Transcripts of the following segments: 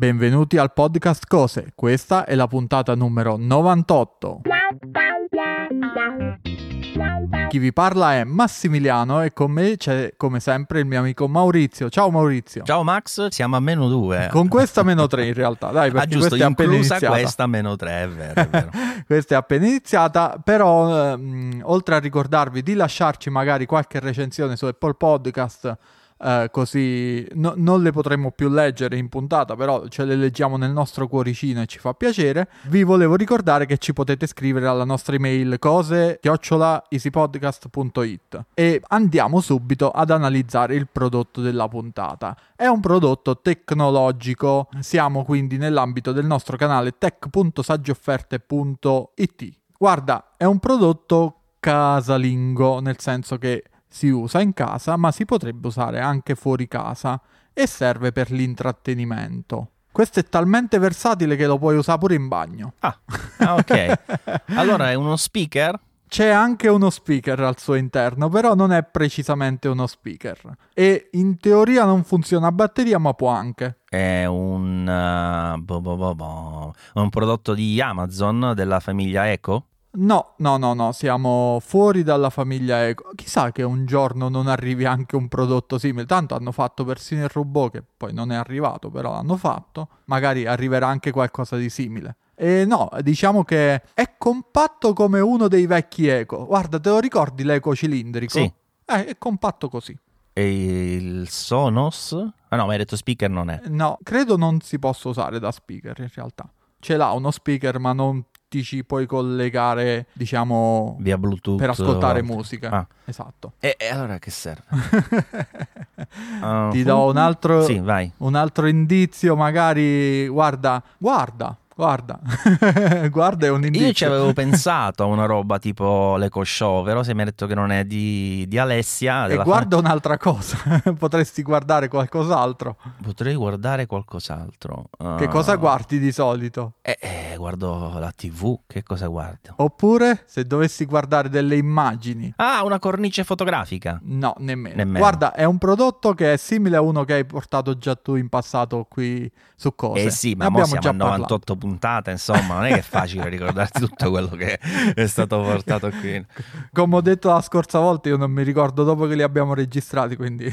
Benvenuti al podcast Cose, questa è la puntata numero 98. Chi vi parla è Massimiliano e con me c'è come sempre il mio amico Maurizio. Ciao Maurizio. Ciao Max, siamo a meno 2. Con questa meno 3 in realtà, dai, perché ah, giusto, questa è appena iniziata. questa meno 3, è vero, è vero. questa è appena iniziata, però ehm, oltre a ricordarvi di lasciarci magari qualche recensione su Apple Podcast eh, così no, non le potremmo più leggere in puntata, però ce le leggiamo nel nostro cuoricino e ci fa piacere. Vi volevo ricordare che ci potete scrivere alla nostra email cose chiocciolaeasypodcast.it e andiamo subito ad analizzare il prodotto della puntata. È un prodotto tecnologico, siamo quindi nell'ambito del nostro canale tech.saggiofferte.it. Guarda, è un prodotto casalingo, nel senso che si usa in casa, ma si potrebbe usare anche fuori casa e serve per l'intrattenimento. Questo è talmente versatile che lo puoi usare pure in bagno. Ah, ah ok. allora è uno speaker? C'è anche uno speaker al suo interno, però non è precisamente uno speaker. E in teoria non funziona a batteria, ma può anche. È un, uh, bo bo bo un prodotto di Amazon della famiglia Eco? No, no, no, no, siamo fuori dalla famiglia Eco. Chissà che un giorno non arrivi anche un prodotto simile. Tanto hanno fatto persino il robot, che poi non è arrivato, però l'hanno fatto. Magari arriverà anche qualcosa di simile. E no, diciamo che è compatto come uno dei vecchi Eco. Guarda, te lo ricordi l'Eco cilindrico? Sì. Eh, è compatto così. E il Sonos? Ah no, ma hai detto speaker non è. No, credo non si possa usare da speaker in realtà. Ce l'ha uno speaker, ma non ti ci puoi collegare, diciamo, via Bluetooth per ascoltare musica. Ah. Esatto. E, e, allora che serve? uh, ti do un altro, sì, un altro indizio, magari, guarda, guarda, Guarda, guarda è un indizio. Io ci avevo pensato a una roba tipo l'Eco Show, però se mi ha detto che non è di, di Alessia... E guarda fan... un'altra cosa, potresti guardare qualcos'altro. Potrei guardare qualcos'altro. Uh... Che cosa guardi di solito? Eh, eh, guardo la tv, che cosa guardo? Oppure se dovessi guardare delle immagini. Ah, una cornice fotografica? No, nemmeno. nemmeno. Guarda, è un prodotto che è simile a uno che hai portato già tu in passato qui su cose. Eh sì, ma mo siamo a 98 punti puntata, insomma, non è che è facile ricordarsi tutto quello che è stato portato qui. Come ho detto la scorsa volta, io non mi ricordo dopo che li abbiamo registrati, quindi...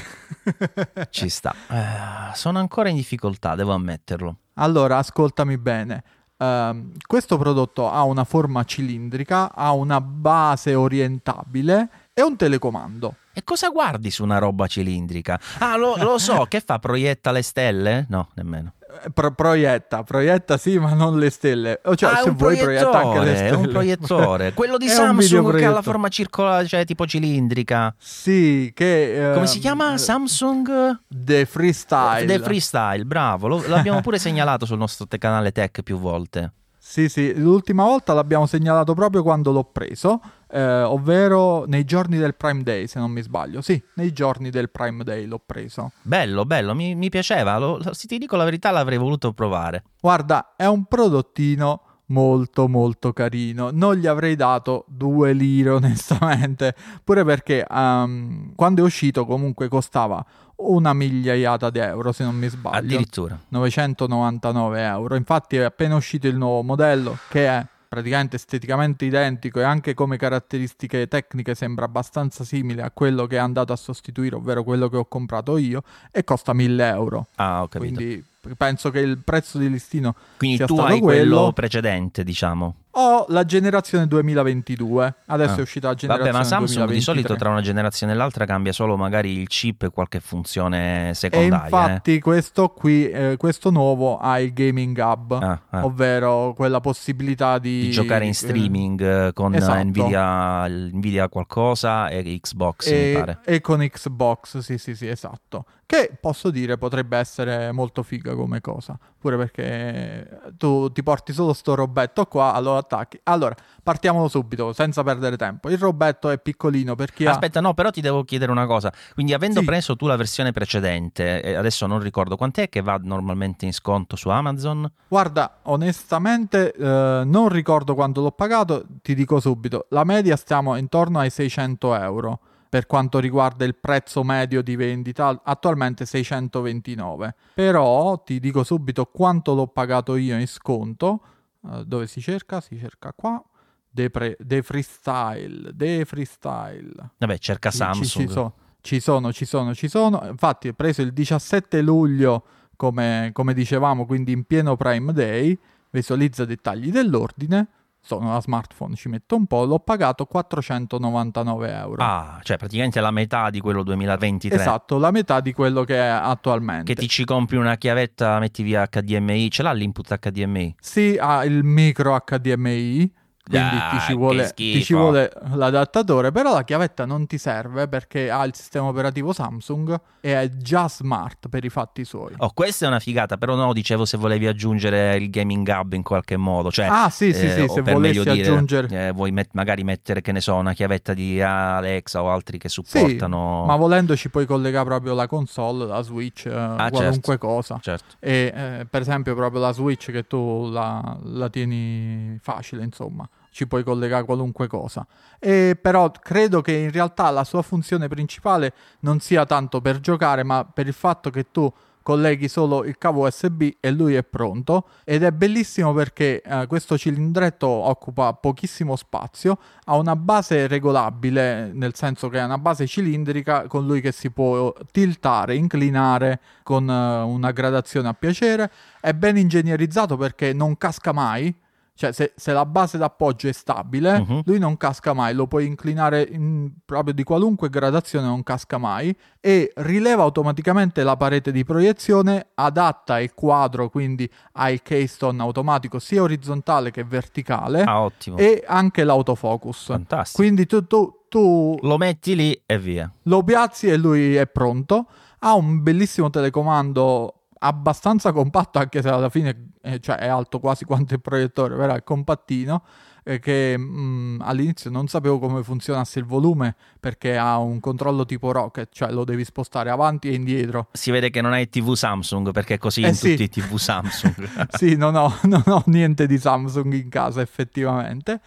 Ci sta. Eh, sono ancora in difficoltà, devo ammetterlo. Allora, ascoltami bene. Uh, questo prodotto ha una forma cilindrica, ha una base orientabile e un telecomando. E cosa guardi su una roba cilindrica? Ah, lo, lo so, che fa? Proietta le stelle? No, nemmeno. Pro- proietta, proietta sì, ma non le stelle. Cioè, ah, se vuoi proietta anche le stelle. È un proiettore. Quello di Samsung che ha la forma circolare, cioè tipo cilindrica. Sì, che... Uh, Come si chiama? Samsung? The Freestyle. The Freestyle, bravo. Lo, l'abbiamo pure segnalato sul nostro te- canale tech più volte. Sì, sì, l'ultima volta l'abbiamo segnalato proprio quando l'ho preso, eh, ovvero nei giorni del Prime Day, se non mi sbaglio. Sì, nei giorni del Prime Day l'ho preso. Bello, bello, mi, mi piaceva. Lo, se ti dico la verità, l'avrei voluto provare. Guarda, è un prodottino molto molto carino. Non gli avrei dato due lire onestamente, pure perché um, quando è uscito comunque costava una migliaiata di euro se non mi sbaglio. Addirittura. 999 euro. Infatti è appena uscito il nuovo modello che è praticamente esteticamente identico e anche come caratteristiche tecniche sembra abbastanza simile a quello che è andato a sostituire, ovvero quello che ho comprato io, e costa 1000 euro. Ah, ho capito. Quindi penso che il prezzo di listino Quindi sia tu stato hai quello. quello precedente, diciamo. Ho la generazione 2022. Adesso ah. è uscita la generazione Vabbè, ma Samsung 2023. di solito tra una generazione e l'altra cambia solo magari il chip e qualche funzione secondaria. E infatti eh. questo qui, eh, questo nuovo ha il Gaming Hub, ah, ah. ovvero quella possibilità di... di giocare in streaming eh, con esatto. Nvidia, Nvidia qualcosa e Xbox, e, mi pare. E con Xbox, sì, sì, sì, esatto. Che posso dire potrebbe essere molto figa come cosa. Pure perché tu ti porti solo sto robetto qua, allora attacchi. Allora, partiamo subito, senza perdere tempo. Il robetto è piccolino per chi Aspetta, ha... no, però ti devo chiedere una cosa. Quindi, avendo Sì. preso tu la versione precedente, e adesso non ricordo quant'è che va normalmente in sconto su Amazon? Guarda, onestamente eh, non ricordo quando l'ho pagato, ti dico subito. La media stiamo intorno ai 600 euro. Per quanto riguarda il prezzo medio di vendita, attualmente 629. Però ti dico subito quanto l'ho pagato io in sconto. Uh, dove si cerca? Si cerca qua. De, pre- de freestyle, de freestyle. Vabbè, cerca Samsung. Ci, ci so- ci sono, ci sono, ci sono. Infatti, ho preso il 17 luglio, come, come dicevamo, quindi in pieno Prime Day. Visualizza dettagli dell'ordine. Sono a smartphone, ci metto un po'. L'ho pagato 499 euro. Ah, cioè praticamente la metà di quello 2023. Esatto, la metà di quello che è attualmente. Che ti ci compri una chiavetta, metti via HDMI, ce l'ha l'input HDMI? Sì, ha il micro HDMI, quindi Ah, ti, ci vuole, ti ci vuole l'adattatore, però la chiavetta non ti serve perché ha il sistema operativo Samsung e è già smart per i fatti suoi. Oh, questa è una figata, però no, dicevo se volevi aggiungere il gaming hub in qualche modo, cioè ah, sì, sì, eh, sì, se volessi dire, aggiungere... eh, vuoi met- magari mettere, che ne so, una chiavetta di Alexa o altri che Sì, supportano. ma volendo ci puoi collegare proprio la console, la Switch, eh, qualunque cosa. Certo. E eh, per esempio proprio la Switch che tu la, la tieni facile, insomma, ci puoi collegare qualunque cosa. E però credo che in realtà la sua funzione principale non sia tanto per giocare, ma per il fatto che tu colleghi solo il cavo USB e lui è pronto ed è bellissimo perché eh, questo cilindretto occupa pochissimo spazio, ha una base regolabile, nel senso che è una base cilindrica con lui che si può tiltare, inclinare con eh, una gradazione a piacere, è ben ingegnerizzato perché non casca mai. Cioè, se, se la base d'appoggio è stabile, Mhm. lui non casca mai, lo puoi inclinare in- proprio di qualunque gradazione, non casca mai, e rileva automaticamente la parete di proiezione, adatta il quadro, quindi ha il keystone automatico sia orizzontale che verticale, Ah, ottimo. e anche l'autofocus. Fantastico. Quindi tu, tu- tu Lo metti lì e via. lo piazzi e lui è pronto. Ha un bellissimo telecomando abbastanza compatto, anche se alla fine eh, cioè, è alto quasi quanto il proiettore, però è compattino. eh, che mh, all'inizio non sapevo come funzionasse il volume perché ha un controllo tipo rocket, cioè lo devi spostare avanti e indietro. Si vede che non hai TV Samsung perché è così Eh in sì. tutti i TV Samsung. sì, non ho, non ho niente di Samsung in casa effettivamente.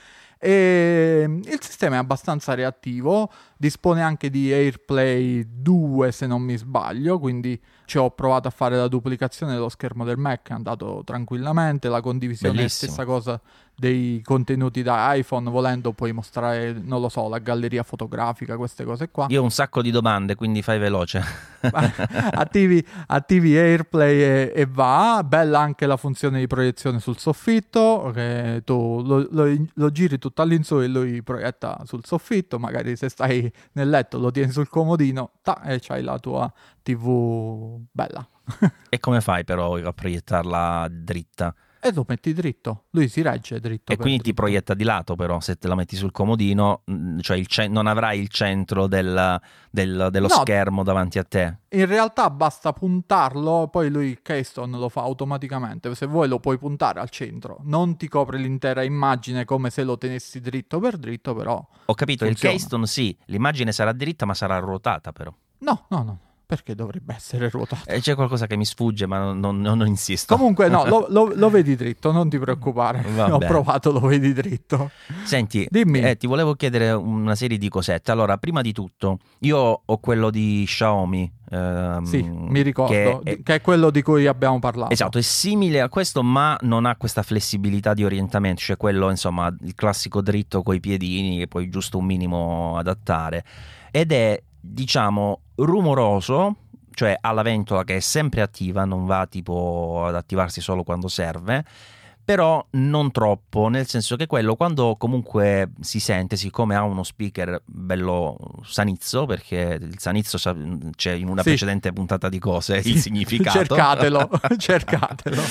E mm, il sistema è abbastanza reattivo, dispone anche di AirPlay 2 se non mi sbaglio, quindi ci ho provato a fare la duplicazione dello schermo del Mac, è andato tranquillamente, la condivisione Bellissimo. è stessa cosa dei contenuti da iPhone, volendo puoi mostrare, non lo so, la galleria fotografica, queste cose qua. Io ho un sacco di domande, quindi fai veloce. attivi, attivi AirPlay e, e va. Bella anche la funzione di proiezione sul soffitto, che tu lo, lo- lo giri tutto all'insù e lui proietta sul soffitto. Magari se stai nel letto lo tieni sul comodino ta, e c'hai la tua TV bella. E come fai però a proiettarla dritta? E lo metti dritto, lui si regge dritto. E quindi ti dritto. proietta di lato però, se te la metti sul comodino, mh, cioè il ce- non avrai il centro del- del- dello No. schermo davanti a te. In realtà basta puntarlo, poi lui il keystone lo fa automaticamente. Se vuoi lo puoi puntare al centro. Non ti copre l'intera immagine come se lo tenessi dritto per dritto, però Ho capito, Funziona. il keystone sì, l'immagine sarà dritta ma sarà ruotata però. no, no, no, perché dovrebbe essere ruotato. E c'è qualcosa che mi sfugge ma non, non- non insisto. Comunque no, lo, lo- lo vedi dritto, non ti preoccupare. Va Ho provato, lo vedi dritto. Senti, Dimmi. eh, ti volevo chiedere una serie di cosette. Allora, prima di tutto, io ho quello di Xiaomi. ehm, Sì, mi ricordo, che che è- è, quello di cui abbiamo parlato. Esatto, è simile a questo, ma non ha questa flessibilità di orientamento, cioè quello, insomma, il classico dritto coi piedini che puoi giusto un minimo adattare. Ed è, diciamo, rumoroso, cioè ha la ventola che è sempre attiva, non va tipo ad attivarsi solo quando serve. Però non troppo, nel senso che quello quando comunque si sente, siccome ha uno speaker bello sanizzo, perché il sanizzo sa- c'è in una Sì. precedente puntata di cose il significato. cercatelo, cercatelo.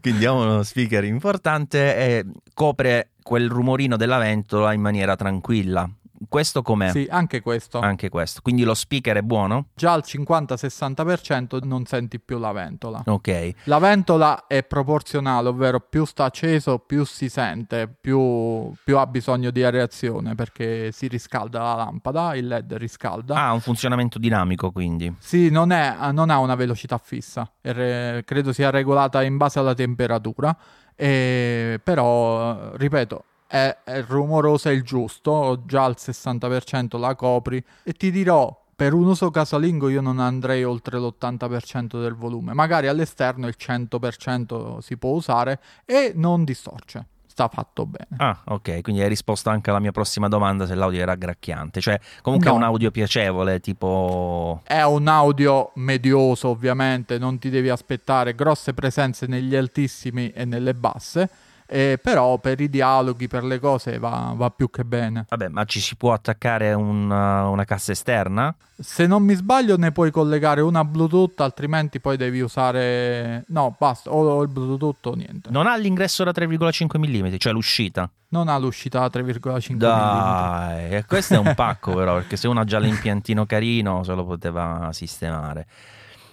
Quindi ha uno speaker importante e copre quel rumorino della ventola in maniera tranquilla. Questo com'è? Sì, anche questo. Anche questo. Quindi lo speaker è buono? Già al 50-60% non senti più la ventola. Ok. La ventola è proporzionale, ovvero più sta acceso, più si sente, più, più ha bisogno di areazione perché si riscalda la lampada, il LED riscalda. Ha un funzionamento dinamico quindi. Sì, non, è- non ha una velocità fissa, re- credo sia regolata in base alla temperatura, e- però, ripeto, è, è rumorosa il giusto, già al 60% la copri e ti dirò per un uso casalingo io non andrei oltre l'80% del volume, magari all'esterno il 100% si può usare e non distorce sta fatto bene. Ah, ok, quindi hai risposto anche alla mia prossima domanda se l'audio era gracchiante, cioè comunque no. è un audio piacevole, tipo... È un audio medioso ovviamente, non ti devi aspettare grosse presenze negli altissimi e nelle basse, eh, però per i dialoghi, per le cose va, va, più che bene. Vabbè, ma ci si può attaccare una, una cassa esterna? Se non mi sbaglio ne puoi collegare una Bluetooth, altrimenti poi devi usare... No, basta, o il Bluetooth o niente. Non ha l'ingresso da 3,5 mm, cioè l'uscita? Non ha l'uscita da 3,5 mm. Dai, questo è un pacco però, perché se uno ha già l'impiantino carino se lo poteva sistemare.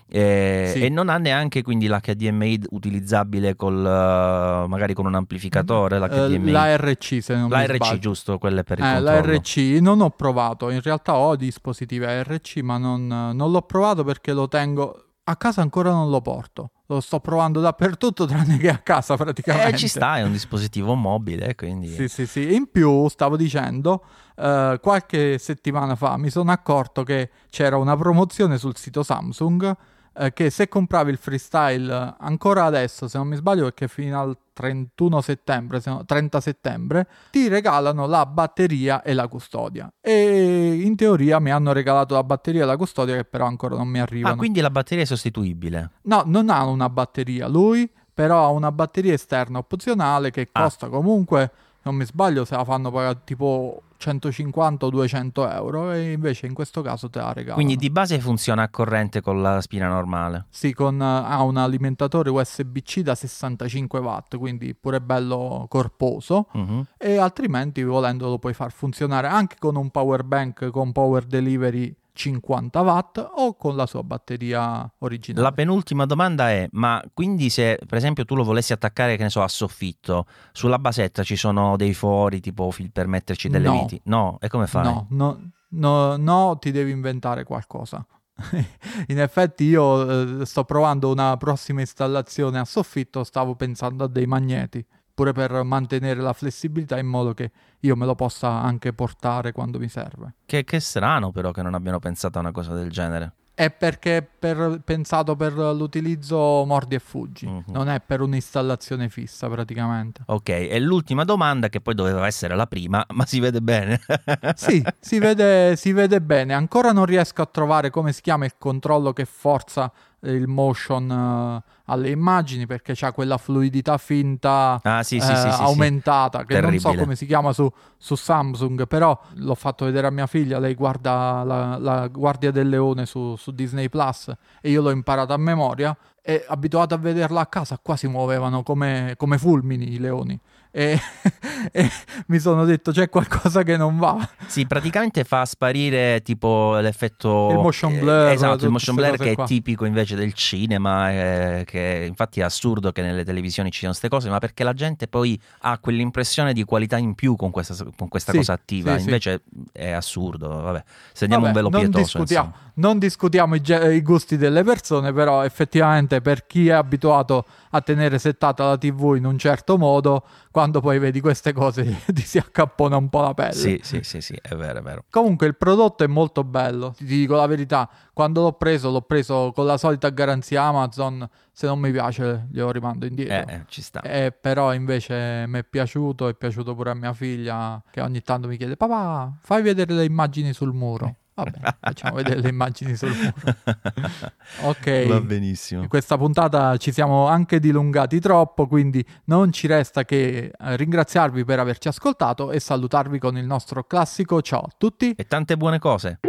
E, sì. e, non ha neanche quindi l'HDMI utilizzabile col, uh, magari con un amplificatore. L'HDMI. Uh, l'ARC, se non L'ARC, mi sbaglio. giusto, quelle per il eh, controllo. L'ARC non ho provato, in realtà ho dispositivi ARC, ma non, non l'ho provato perché lo tengo a casa ancora non lo porto. Lo sto provando dappertutto tranne che a casa praticamente. Eh, ci sta, è un dispositivo mobile, quindi... Sì, sì, sì. In più, stavo dicendo, uh, qualche settimana fa mi sono accorto che c'era una promozione sul sito Samsung eh, che se compravi il freestyle ancora adesso, se non mi sbaglio, perché fino al 31 settembre, no, 30 settembre, ti regalano la batteria e la custodia. E in teoria mi hanno regalato la batteria e la custodia, che però ancora non mi arrivano. Ah, quindi la batteria è sostituibile? No, non ha una batteria lui, però ha una batteria esterna opzionale che ah. costa ah. comunque non mi sbaglio se la fanno pagare tipo 150 o 200 euro e invece in questo caso te la regalano. Quindi di base funziona a corrente con la spina normale? Sì, con, ha un alimentatore USB-C da 65 watt, quindi pure bello corposo uh-huh. e altrimenti volendo lo puoi far funzionare anche con un power bank con power delivery 50 watt o con la sua batteria originale. La penultima domanda è: ma quindi se per esempio tu lo volessi attaccare, che ne so, a soffitto, sulla basetta ci sono dei fori tipo per metterci delle no. viti? No, e come fai? No, no, no, no, ti devi inventare qualcosa. In effetti io eh, sto provando una prossima installazione a soffitto, stavo pensando a dei magneti pure per mantenere la flessibilità in modo che io me lo possa anche portare quando mi serve. Che, che strano però che non abbiano pensato a una cosa del genere. È perché è pensato per l'utilizzo mordi e fuggi, uh-huh. non è per un'installazione fissa praticamente. Ok, e l'ultima domanda che poi doveva essere la prima, ma si vede bene? sì, si vede, si vede bene. Ancora non riesco a trovare come si chiama il controllo che forza il motion uh, alle immagini perché c'ha quella fluidità finta ah, sì, sì, sì, aumentata che Terribile. non so come si chiama su, su, Samsung però l'ho fatto vedere a mia figlia lei guarda la, la Guardia del Leone su, su Disney Plus e io l'ho imparato a memoria e abituato a vederla a casa qua si muovevano come, come fulmini i leoni e, e, mi sono detto c'è qualcosa che non va. Sì, praticamente fa sparire tipo l'effetto... Il motion blur. Eh, esatto, il motion blur che qua. è tipico invece del cinema, eh, che infatti è assurdo che nelle televisioni ci siano queste cose, ma perché la gente poi ha quell'impressione di qualità in più con questa, con questa sì, cosa attiva, sì, invece sì. è assurdo, vabbè, se andiamo vabbè, un velo non pietoso. Discutiamo, non discutiamo i, i gusti delle persone, però effettivamente per chi è abituato a tenere settata la TV in un certo modo, quando poi vedi queste cose ti si accappona un po' la pelle. Sì, sì, sì, sì, è vero, è vero. Comunque il prodotto è molto bello, ti dico la verità, quando l'ho preso l'ho preso con la solita garanzia Amazon, se non mi piace glielo rimando indietro. Eh, eh ci sta. Eh, però invece mi è piaciuto, è piaciuto pure a mia figlia che ogni tanto mi chiede papà fai vedere le immagini sul muro. Vabbè, facciamo vedere le immagini sul muro. Ok. Va benissimo. In questa puntata ci siamo anche dilungati troppo, quindi non ci resta che eh, ringraziarvi per averci ascoltato e salutarvi con il nostro classico ciao a tutti e tante buone cose.